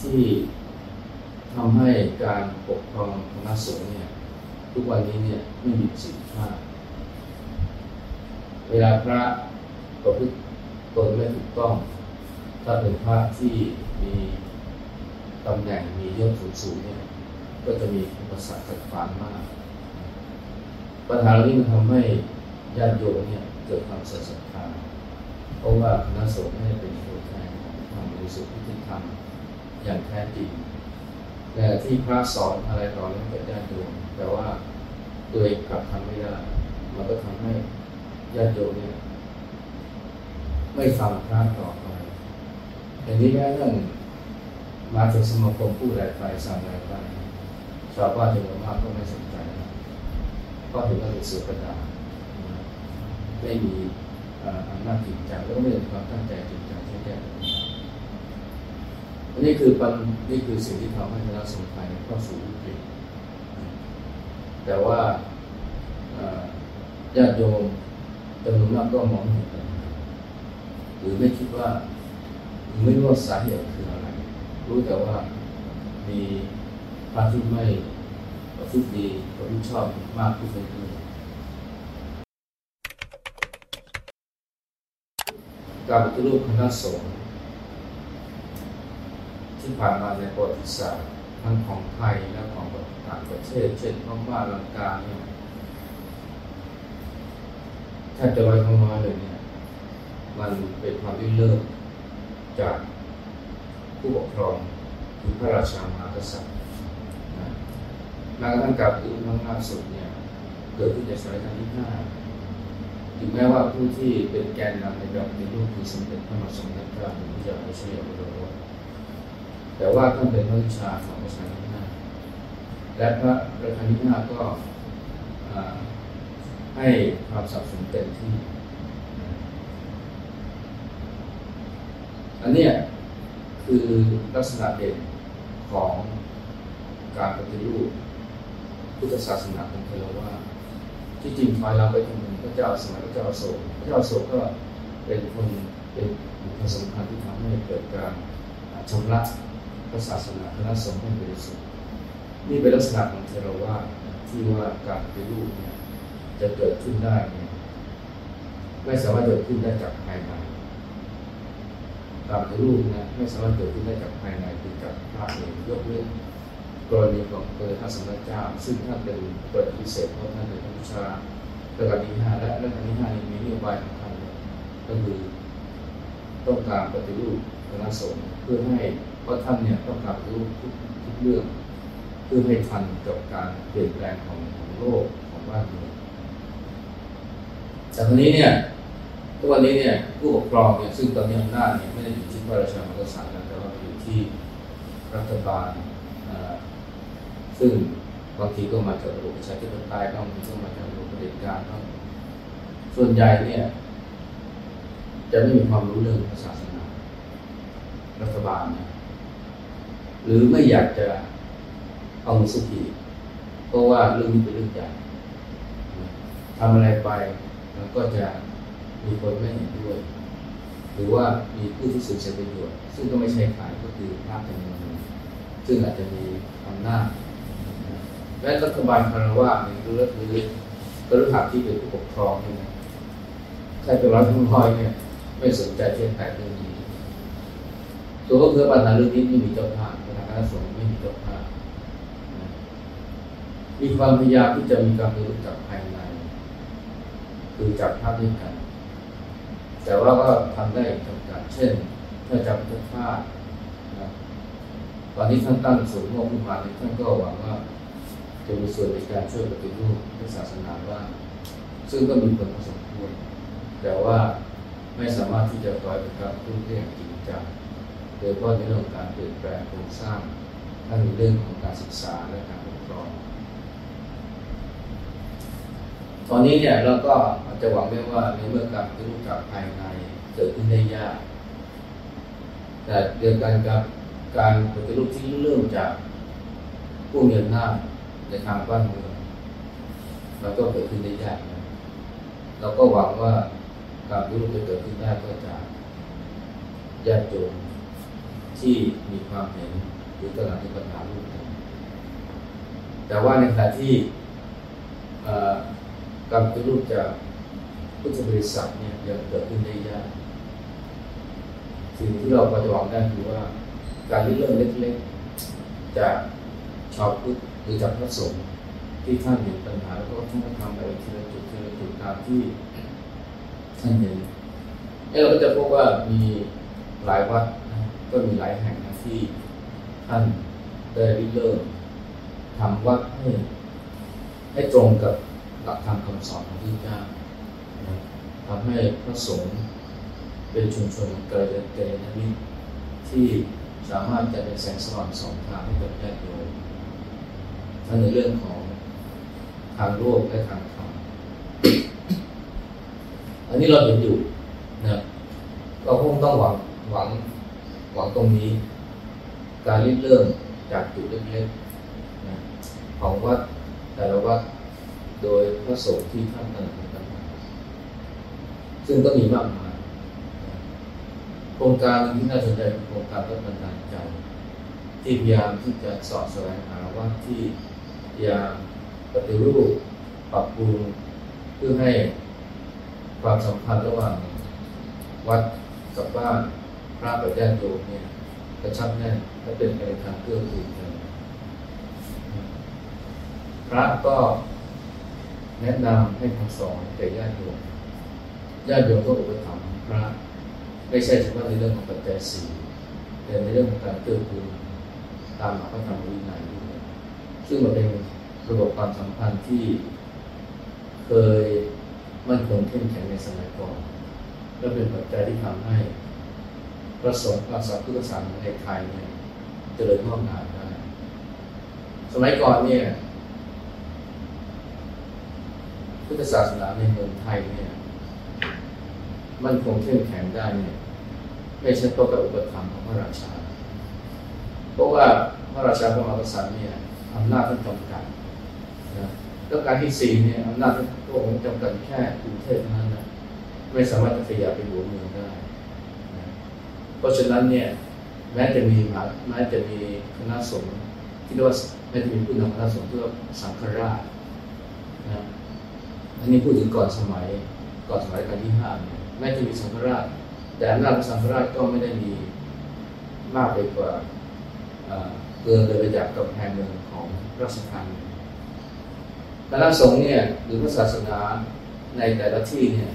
ที่ ทำให้การปกครองคณะสงฆ์เนี่ยทุกวันนี้เนี่ยไม่มีสิทธิภาพเวลาพระประพฤติตนไม่ถูกต้อง ถ้าเป็นพระที่มีตำแหน่งมียศสูงๆเนี่ยก็จะมีอุปสรรคขัดขวางมาก ปัญหาเหล่านี้มันทำให้ญาติโยมเนี่ยเกิดความเสื่อมศรัทธาเพราะว่าคณะสงฆ์ไม่ได้เป็นตัวแทนของความบริสุทธิ์ที่ทำอย่างแท้จริง แต่ที่พระสอนอะไรต่อเรื่องกิดญาติโยมแต่ว่าตัวเองกลับทำไม่ได้ มันก็ทำให้ญาติโยมเนี่ยไม่ฟังพระต่อไปอย่างนี้แม้เรื่องมาจากสมาคมผู้ใดไปสั่งใดไปชาวบ้านจำนวนมากก็ไม่สนใจก็ถือว่าเป็นเสือกระดาษไม่มีอำนาจจริงจังแล้วก็ไม่มีความตั้งใจจริงจัง อันนี้คือปัญนี่คือสิ่งที่ทำให้คณะสงฆ์ไทยเข้าสู่วิกฤตแต่ว่าญาติโยมจำนวนมากก็มองเห็นปัญหาหรือไม่คิดว่าไม่รู้ว่าสาเหตุคืออะไร รู้แต่ว่ามีพระที่ไม่ประพฤติดีประพฤติชอบมากที่สุดการปฏิรูปคณะสงฆ์ ที่ผ่านมาในประวัติศาสตร์ทั้งของไทยและของต่างประเทศ เช่นพม่าลังกาเนี่ยถ้าจะร้อยข้างน้อยเลยเนี่ยมันเป็นความริเริ่มจากผู้ปกครองคือพระราชามหากษัตริย์แม้กระทั่งการปฏิรูปครั้งล่าสุดเนี่ยเกิดขึ้นในสมัยรัชกาลที่ห้าถึงแม้ว่าผู้ที่เป็นแกนนำในการปฏิรูปคือสมเด็จพระมหาสมเด็จพระบรมราชินีนาถ แต่ว่าท่านเป็นพระวิชาของพระชาที่ห้าและพระราชาที่ห้าก็ให้ความสับสนเต็มที่ อันนี้คือลักษณะเด่นของการปฏิรูปพุทธศาสนาของเทรวาที่จริงถอยเราไปถึงพระเจ้าสมัยพระเจ้าโศกพระเจ้าโศกก็เป็นคนเป็นบุคคลสำคัญที่ทำให้เกิดการชำระ พระศาสนาคณะสงฆ์ให้บริสุทธิ์นี่เป็นลักษณะของเทรวาที่ว่าการปฏิรูปเนี่ยจะเกิดขึ้นได้เนี่ยไม่สามารถเกิดขึ้นได้จากภายในการปฏิรูปนะไม่สามารถเกิดขึ้นได้จากภายในคือจากพระเองยกเว้นกรณีของเปิดพระสมเด็จเจ้าซึ่งท่านเป็นเปิดพิเศษเพราะท่านเป็นพระพุทธาระดับที่ห้าและระดับที่ห้านี้มีนโยบายของท่านก็คือต้องการปฏิรูปคณะสงฆ์เพื่อให้ เพราะท่านเนี่ยต้องการรูปทุกทุกเรื่อง เพื่อให้ทันกับการเปลี่ยนแปลงของของโลกของบ้านเมืองแต่ตอนนี้เนี่ยทุกวันนี้เนี่ยผู้ปกครองเนี่ยซึ่งตอนนี้อำนาจเนี่ยไม่ได้อยู่ที่พระราชามังกษัตริย์แต่ว่าอยู่ที่รัฐบาลซึ่งบางทีก็มาจากระบบประชาธิปไตยบางทีก็มาจากระบบเผด็จการบ้างส่วนใหญ่เนี่ย จะไม่มีความรู้เรื่องศาสนารัฐบาลเนะ หรือไม่อยากจะเอามือสุขีเพราะว่าเรื่องนี้เป็นเรื่องใหญ่ทำอะไรไปมันก็จะมีคนไม่เห็นด้วย หรือว่ามีผู้ที่สูญเสียประโยชน์ซึ่งก็ไม่ใช่ขายก็คือภาคการเมืองซึ่งอาจจะมีอำนาจและรัฐบาลคารวะเนี่ยหรือหรือหรือหักที่เป็นผู้ปกครองเนี่ยใครเป็นรัฐมนตรีเนี่ยไม่สนใจเที่จะแตะเรื่องนี้ ตัวก็คือปัญหาเรื่องนี้ไม่มีเจ้าภาพปัญหาการสงฆ์ไม่มีเจ้าภาพมีความพยายามที่จะมีการรู้จักภายใน คือจับภาพด้วยกัน แต่ว่าก็ทำได้จำกัดเช่น ถ้าจับเจ้าภาพตอนนี้ท่านตั้งศูนย์งบประมาณท่านก็หวังว่าจะมีส่วนในการช่วยปฏิรูปศาสนาว่า ซึ่งก็มีผลพอสมควรแต่ว่าไม่สามารถที่จะต่อยไปกับทุกเรื่องจริงจัง โดยเฉพาะในเรื่องของการเปลี่ยนแปลงโครงสร้างทั้งในเรื่องของการศึกษาและการปกครอง ตอนนี้เนี่ยเราก็อาจจะหวังได้ว่าในเมื่อการปฏิรูปจากภายในเกิดขึ้นได้ยาก แต่เดียวกันกับการปฏิรูปที่เริ่มจากผู้มีอำนาจในทางบ้านเมืองมันก็เกิดขึ้นได้ยากนะเราก็หวังว่าการปฏิรูปจะเกิดขึ้นได้ก็จากญาติโยม ที่มีความเห็นหรือตลาดที่ปัญหาลูกแต่ว่าในขณะที่การปฏิรูปจากพุทธบริษัทเนี่ยยังเกิดขึ้นได้ยากสิ่งที่เราปฏิวัติได้คือว่า การเริ่มเล็กๆ จากชาวพุทธหรือจากพระสงฆ์ที่ท่านเห็นปัญหาแล้วก็ท่านก็ทำไปทีละจุดทีละจุดตามที่ท่านเห็นเราก็จะพบว่ามีหลายวัด ก็มีหลายแห่งนะที่ท่านได้ริเริ่มทำวัดให้ให้ตรงกับหลักธรรมคำสอนของที่เจ้าทำให้พระสงฆ์เป็นชุมชนเกิดเกิดนิที่สามารถจะเป็นแสงสว่างสองทางให้กับญาติโยมทั้งในเรื่องของทางโลกและทางธรรมอันนี้เราเห็นอยู่นะก็คงต้องหวังหวัง หวังตรงนี้ การริเริ่มจากจุดเล็กๆนะของวัดแต่ละวัดโดยพระสงฆ์ที่ท่านตั้งกันซึ่งก็มีมากมายโครงการที่น่าสนใจเป็นโครงการรัฐบาลใจ ที่พยายามที่จะสอบแสวงหาว่าที่พยายามปฏิรูปปรับปรุงเพื่อให้ความสัมพันธ์ระหว่างวัดกับบ้าน พระกับญาติโยมเนี่ยกระชับแน่นและเป็นไปทางเกื้อกูลกันพระก็แนะนำให้คำสอนแก่ญาติโยมญาติโยมก็อุปถัมภ์พระไม่ใช่เฉพาะในเรื่องของปัจจัยสี่แต่ในเรื่องของการเกื้อกูลตามหลักพระธรรมวินัยด้วยซึ่งมันเป็นระบบความสัมพันธ์ที่เคยมั่นคงเข้มแข็งในสมัยก่อนและเป็นปัจจัยที่ทำให้ ประสงค์ความสาพุทธศาสนาในไทยเนี่ยเจริญงอกงามได้สมัยก่อนเนี่ย พุทธศาสนาในเมืองไทยเนี่ย มันคงเข้มแข็งได้เนี่ยไม่ใช่เพราะกับอุปถัมภ์ของพระราชา เพราะว่าพระราชาพระมหากษัตริย์เนี่ยอำนาจท่านจำกัดนะแล้วการที่สี่เนี่ยอำนาจพระองค์จำกัดแค่กรุงเทพนั้นนะไม่สามารถจะขยับไปหัวเมืองได้ เพราะฉะนั้นเนี่ยแม้จะมีแม้จะมีคณะสงฆ์ที่เรียกว่าแม้จะมีผู้นำคณะสงฆ์เรียกว่าสังฆราชนะอันนี้พูดถึงก่อนสมัยก่อนสมัยกาลที่ห้าเนี่ยแม้จะมีสังฆราช แต่อำนาจของสังฆราชก็ไม่ได้มีมากไปกว่าเกินเลยไปจากกำแพงเมืองของราชการคณะสงฆ์เนี่ยหรือพระศาสนาในแต่ละที่เนี่ย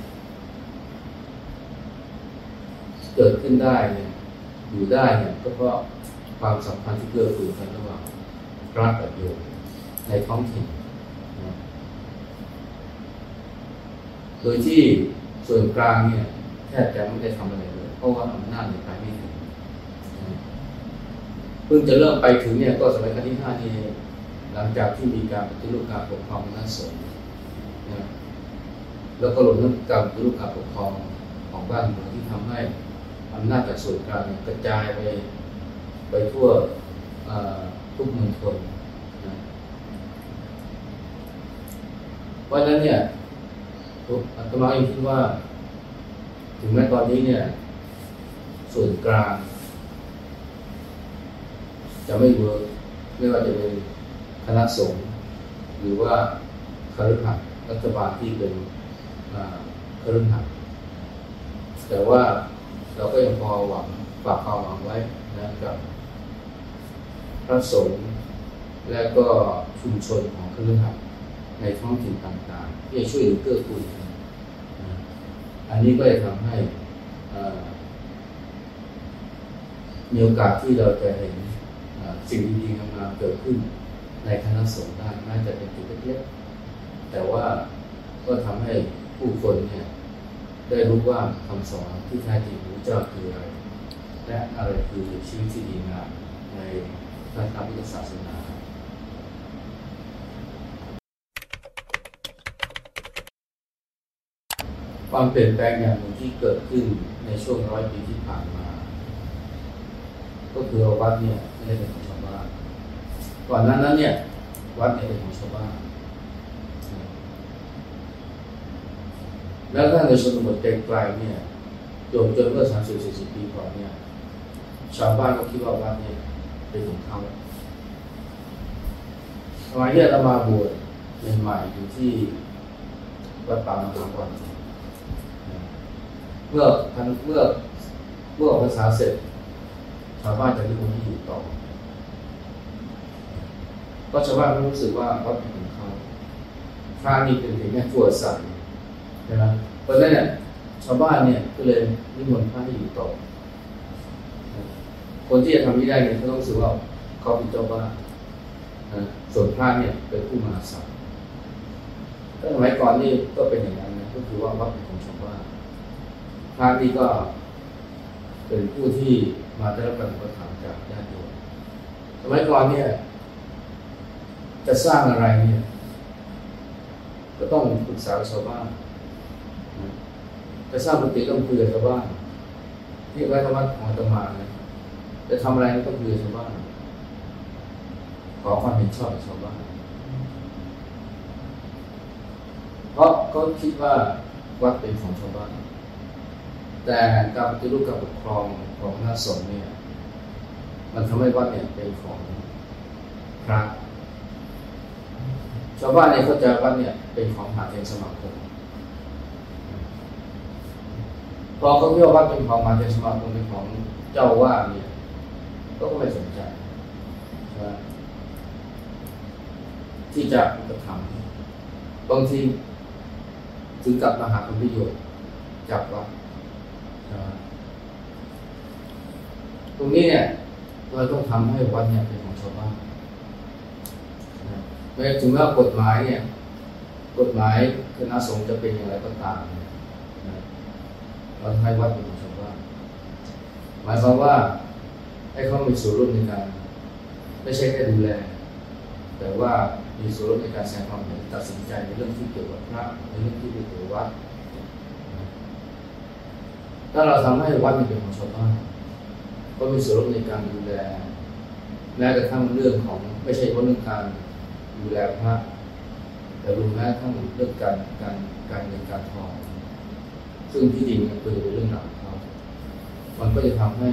เกิดขึ้นได้เนี่ยอยู่ได้เนี่ยก็เพราะความสัมพันธ์ที่เกื้อกูลกันระหว่างพระกับโยมในท้องถิ่นนะโดยที่ส่วนกลางเนี่ยแทบจะไม่ได้ทำอะไรเลย เพราะว่าอำนาจในไปไม่ถึงเพิ่งจะเริ่มไปถึงเนี่ยก็สมัยรัชกาลที่ห้านี่หลังจากที่มีการปฏิรูปการปกครองนั้นสงฆ์นะแล้วก็รวมทั้งการปฏิรูปการปกครองของบ้านเมืองที่ทำให้ อำนาจจากส่วนกลางกระจายไปไปทั่วทุกมืองทนะเพราะฉะนั้นเนี่ยอาตมาเองคิดว่า ถึงแม้ตอนนี้เนี่ย ส่วนกลาง จะไม่เวิร์กไม่ว่าจะเป็นคณะสงฆ์หรือว่าคารหัสรัฐบาลที่เป็นคารหัสแต่ว่า เราก็ยังพอหวังฝากความหวังไว้นะกับพระสงฆ์และก็ชุมชนของครือขัดในท้องถิ่นต่างๆ ที่จะช่วยเหลือเกื้อกูลกันอันนี้ก็จะทำให้มีโอกาสที่เราจะเห็นสิ่งดีๆงามๆเกิดขึ้นในคณะสงฆ์ได้แม้จะเป็นจุดเล็กๆแต่ว่าก็ทำให้ผู้คนเนี่ย ได้รู้ว่าคำสอนที่แท้จริงของเจ้าคืออะไร และอะไรคือชีวิตที่ดีงามในพระธรรมศาสนาความเปลี่ยนแปลงอย่างหนึ่งที่เกิดขึ้นในช่วงร้อยปีที่ผ่านมา ก็คือวัดเนี่ยไม่ได้เป็นของชาวบ้านก่อนนั้นนั้นเนี่ยวัดเนี่ยเป็นของชาวบ้าน แล้วถ้าในชนบทไกลๆเนี่ยจนจนเมื่อสามสิบสี่สิบปีก่อนเนี่ย ชาวบ้านก็คิดว่าวัดเนี่ยเป็นของเขาสมัยที่เรามาบวชใหม่ๆอยู่ที่วัดป่ามหาวันเมื่อทันเมื่อเมื่อออกพรรษาเสร็จ ชาวบ้านจะที่คนที่อยู่ต่อ ก็ชาวบ้านรู้สึกว่าวัดเป็นของเขาพระนี่เป็นเพียงแค่ตัวสั่ ใช่ไหมเพราะฉะนั้นเนี่ยชาวบ้านเนี่ยก็เลยนิมนต์พระให้อยู่ต่อ คนที่จะทำนี้ได้เนี่ยเขาต้องรู้สึกว่าเขาเป็นเจ้าบ้านส่วนพระเนี่ยเป็นผู้มาสั่งถ้าสมัยก่อนนี่ก็เป็นอย่างนั้นนะก็คือว่าวัดเป็นของชาวบ้านพระนี่ก็เป็นผู้ที่มาได้รับการอุปถัมภ์จากญาติโยมสมัยก่อนเนี่ย จะสร้างอะไรเนี่ย ก็ต้องปรึกษาชาวบ้าน จะสร้างปฏิต้องคุยกับชาวบ้านที่ไว้ธรรมะของธรรมาเนี่ยจะทำอะไรก็ต้องคุยกับชาวบ้านขอความเห็นชอบจากชาวบ้านเพราะเขาคิดว่าวัดเป็นของชาวบ้าน แต่การปฏิรูปการปกครองของคณะสงฆ์เนี่ย มันทำให้วัดเนี่ยเป็นของพระชาวบ้านเนี่ยเขาจะวัดเนี่ยเป็นของหาเทนสมาคม พอเขาเรียกว่าเป็นของมหาเทนสมาคมเป็นของเจ้าว่าเนี่ยก็ไม่สนใจนะที่จะกระทำบางทีถึงกับมาหาผลประโยชน์จากวัดตรงนี้เนี่ยเราต้องทำให้วัดเนี่ยเป็นของชาวบ้านแม้ถึงว่ากฎหมายเนี่ย กฎหมายคณะสงฆ์จะเป็นอย่างไรก็ตามเราให้วัดเป็นของชาวบ้านหมายความว่าให้เขามีส่วนร่วมในการไม่ใช่แค่ดูแล แต่ว่ามีส่วนร่วมในการแสดงความเห็นตัดสินใจในเรื่องที่เกี่ยวกับพระในเรื่องที่เกี่ยวกับวัดถ้าเราทำให้วัดเป็นของชาวบ้านก็มีส่วนร่วมในการดูแลแม้กระทั่งเรื่องของไม่ใช่เพราะเรื่องการดูแลพระแต่รวมแม้กระทั่งเรื่องการการการเงินการทอง ซึ่งที่จริงมันเป็นเรื่องหลักเขามันก็จะทำให้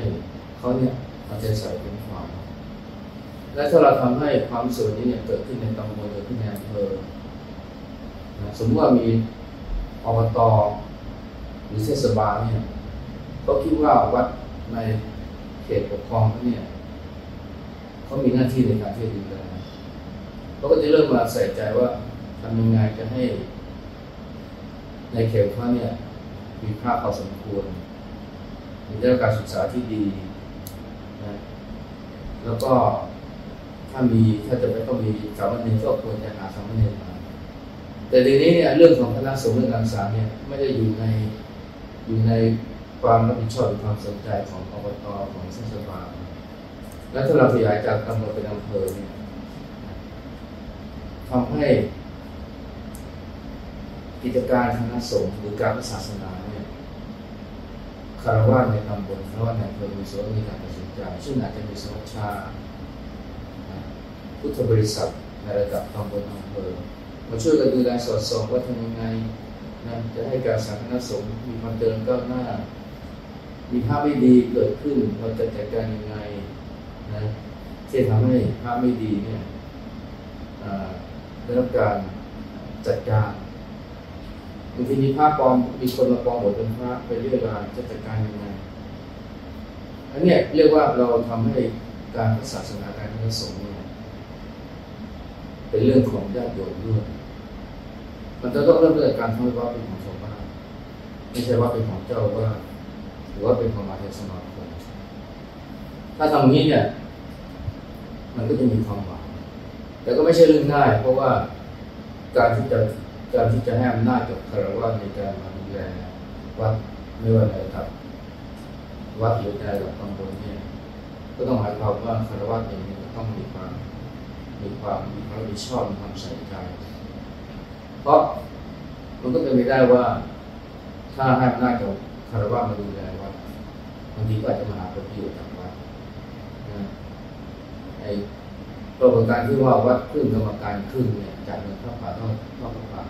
เขาเนี่ยเอาใจใส่เป็นความและถ้าเราทำให้ความสุขนี้เนี่ยเกิดขึ้นในตำบลเกิดขึ้นในอำเภอนะสมมติว่ามีอบตหรือเทศบาลเนี่ยก็คิดว่าวัดในเขตปกครองเขาเนี่ยเขามีหน้าที่ในการที่ดูแลเขาก็จะเริ่มมาใส่ใจว่าทำยังไงจะให้ในเขตเขาเนี่ย มีภาพอสมควรมีได้การศึกษาที่ดีนะแล้วก็ถ้ามีถ้าจะไม่ต้องมีสามเณรก็ควรจะหาสามเณรมาแต่ทีนี้เนี่ยเรื่องของคณะสงฆ์เรื่องการศึกษาเนี่ยไม่ได้อยู่ในอยู่ในความรับผิดชอบหรือความสนใจของอบตของเทศบาลและถ้าเราขยายจากตำบลเป็นอำเภอเนี่ยทำให้กิจการคณะสงฆ์หรือการศาสนาเคารวะในตำบลคารวะในอำเภอมีส่วนมีการตัดสินใจซึ่งอาจจะมีสมัชชาพุทธบริษัทในระดับตำบลอำเภอมาช่วยกันดูแลสอดส่องว่าทำยังไงนะจะให้การสาธารณสงฆ์มีความเจริญก้าวหน้า มีภาพไม่ดีเกิดขึ้นเราจะจัดการยังไงนะที่ทำให้ภาพไม่ดีเนี่ยได้รับการจัดการางทีมีภาพปลอมมีคนมาปลอมบทเป็นพระไปเรียกว่าจะจัดการยังไงอันเนี้ยเรียกว่าเราทำให้การพระศาสนาการพระสงฆ์เนี่ยเป็นเรื่องของญาติโยมด้วย มันจะต้องเริ่มจากการทำให้วัดเป็นของชาวบ้านไม่ใช่ว่าเป็นของเจ้าว่าหรือว่าเป็นของมาเทรสมาคมถ้าทำอย่างนี้เนี่ย มันก็จะมีความหวังแต่ก็ไม่ใช่เรื่องง่าย เพราะว่าการที่จะ การที่จะให้อำนาจกับคารวะในการมาดูแลวัดไม่ว่าในระดับวัดหรือในระดับตำบลเนี่ยก็ต้องหมายความว่าคารวะเองเนี่ยต้องมีความมีความมีความรับผิดชอบมีความใส่ใจ เพราะมันก็เป็นไปได้ว่า ถ้าให้อำนาจกับคารวะมาดูแลวัดบางทีก็อาจจะมาหาผลประโยชน์จากวัดนะไอ้ปรากฏการณ์ที่ว่าวัดครึ่งกรรมการครึ่งเนี่ยจากเงินข้าป่าทอดทอดข้าป่า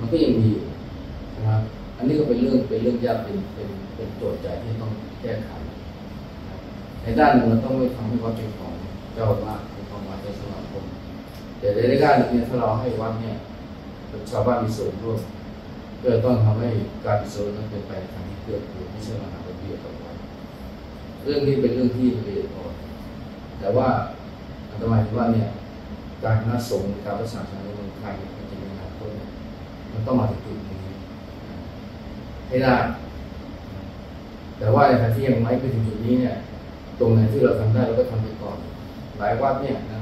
มันก็ยังมีอยู่นะครับ อันนี้ก็เป็นเรื่องเป็นเรื่องยากเป็นเป็นเป็นโจทย์ใหญ่ที่ต้องแก้ไขนะในด้านหนึ่งมันต้องไม่ทำให้วัดเป็นของเจ้าอาวาสเป็นของวัดเจ้าสมาคมแต่ในด้านหนึ่งเนี่ยถ้าเราให้วัดเนี่ยชาวบ้านมีส่วนร่วมก็ต้องทำให้การโซนนั้นเป็นไปทางที่เกิดขึ้นไม่ใช่มาหาผลประโยชน์กับวัดเรื่องนี้เป็นเรื่องที่ละเอียดอ่อนแต่ว่าอาตมาคิดว่าเนี่ยการคณะสงฆ์การประสานงานในเมืองไทย ต้องมาถึงจุดนี้ให้ได้แต่ว่าในขณะที่ยังไม่ไปถึงจุดนี้เนี่ย ตรงไหนที่เราทำได้เราก็ทำไปก่อน หลายวัดเนี่ยนะ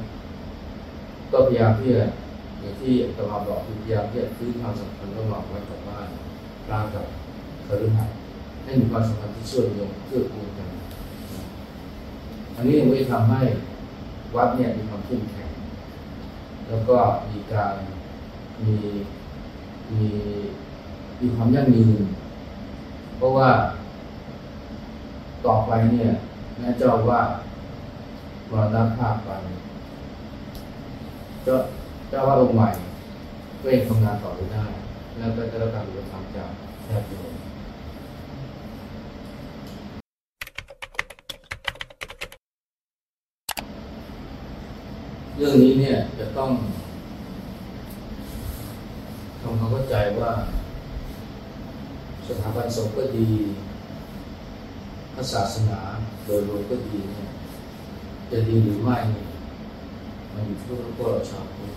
ก็พยายามที่จะอย่างที่อาตมาบอกคือพยายามที่จะซื้อความสัมพันธ์ระหว่างวัดกับบ้านกลางกับคฤหัสถ์ให้มีความสัมพันธ์ที่เชื่อมโยงเกื้อกูลกัน อันนี้มันจะทำให้วัดเนี่ยมีความเข้มแข็ง แล้วก็มีการมี มีมีความยั่งยืน เพราะว่าต่อไปเนี่ยแม่เจ้าว่ามรณภาพไปเจ้าเจ้าว่าองค์ใหม่ก็ยังทำงานต่อไปได้ แล้วก็จะด้รับการอุปถัมภ์จากญาติโยมเรื่องนี้เนี่ยจะต้อง ความเข้าใจว่า สถาบันสงฆ์ก็ดีพระศาสนาโดยรวมก็ดีเนี่ยจะดีหรือไม่เนี่ยมันอยู่ที่พวกเราชาวพุทธ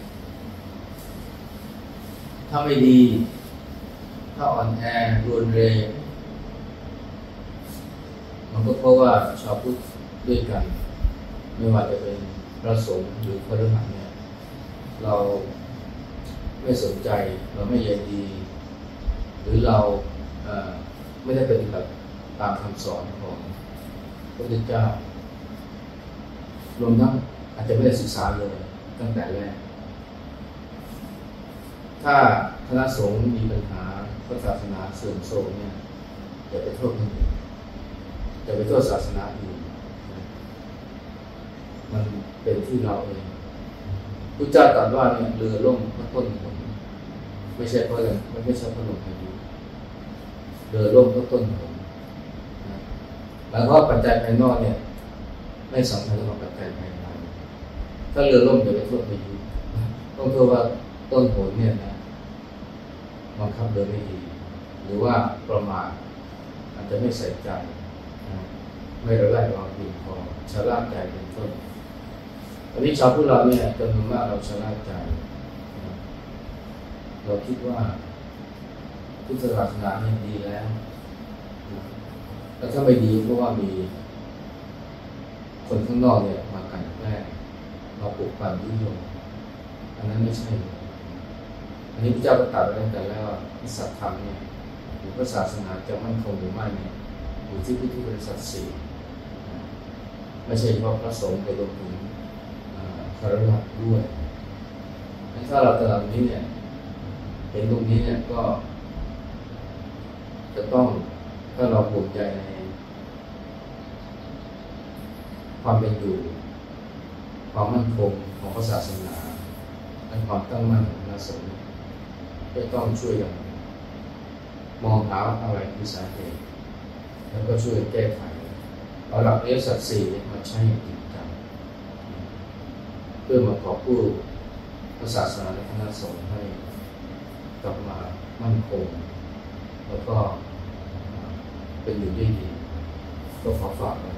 ถ้าไม่ดี ถ้าอ่อนแอรุนแรงมันก็เพราะว่าชาวพุทธด้วยกัน ไม่ว่าจะเป็นพระสงฆ์หรือพระฤหัสเนี่ยเรา ไม่สนใจเราไม่ใยดี หรือเราไม่ได้ปฏิบัติตามคำสอนของพระพุทธเจ้ารวมทั้งอาจจะไม่ได้ศึกษาเลยตั้งแต่แรก ถ้าคณะสงฆ์มีปัญหาพระศาสนาเสื่อมโทรมเนี่ยอย่าไปโทษคนอื่นอย่าไปโทษศาสนาอื่นมันเป็นที่เราเองพุทธเจ้าตรัสว่าเนี่ยเรือล่มพระต้นฝน ไม่ใช่เพราะอะไรไม่ไม่ใช่เพราะลมพายุเรือล่มเพราะต้นฝนนะแล้วก็ปัจจัยภายนอกเนี่ย ไม่สำคัญเท่ากับปัจจัยภายในถ้าเรือล่มอย่าไปโทษพายุต้องโทษว่าต้นฝนเนี่ยนะบังคับเดินไม่ดี หรือว่าประมาทอาจจะไม่ใส่ใจนะไม่ระแวดระวังเพีพอชะล่าใจเป็นต้นอันนี้ชาวพุทธเราเนี่ยจำนวนมากเราชะล่าใจ เราคิดว่าพุทธศาสนาเนี่ยดีแล้วแล้วถ้าไม่ดีเพราะว่ามีคนข้างนอกเนี่ยมากันแกล้งมาปลุกปั่นยุยงอันนั้นไม่ใช่ อันนี้พระเจ้าก็ตรัสไว้ตั้งแต่แรกว่าสัตธรรมเนี่ยหรือพระศาสนาจะมั่นคงหรือไม่เนี่ยอยู่ที่พุทธบริษัทสี่ไม่ใช่เฉพาะพระสงฆ์แต่รวมถึงอ่าคารวะด้วยถ้าเราตระหนักนี้เนี่ย เห็นตรงนี้เนี่ยก็ จะต้องถ้าเราภูมิใจในความเป็นอยู่ ความมั่นคงของพระศาสนาและความตั้งมั่นของคณะสงฆ์ก็ต้องช่วยกันมองหาอะไรคือสาเหตุแล้วก็ช่วยแก้ไขเอาหลักอริยสัจสี่เนี่มาใช้จริงจังเพื่อมาขอบผู้พระศาสนาและคณะสงฆ์ให้ กลับมามั่นคง แล้วก็เป็นอยู่ได้ดีก็ขอฝากนะ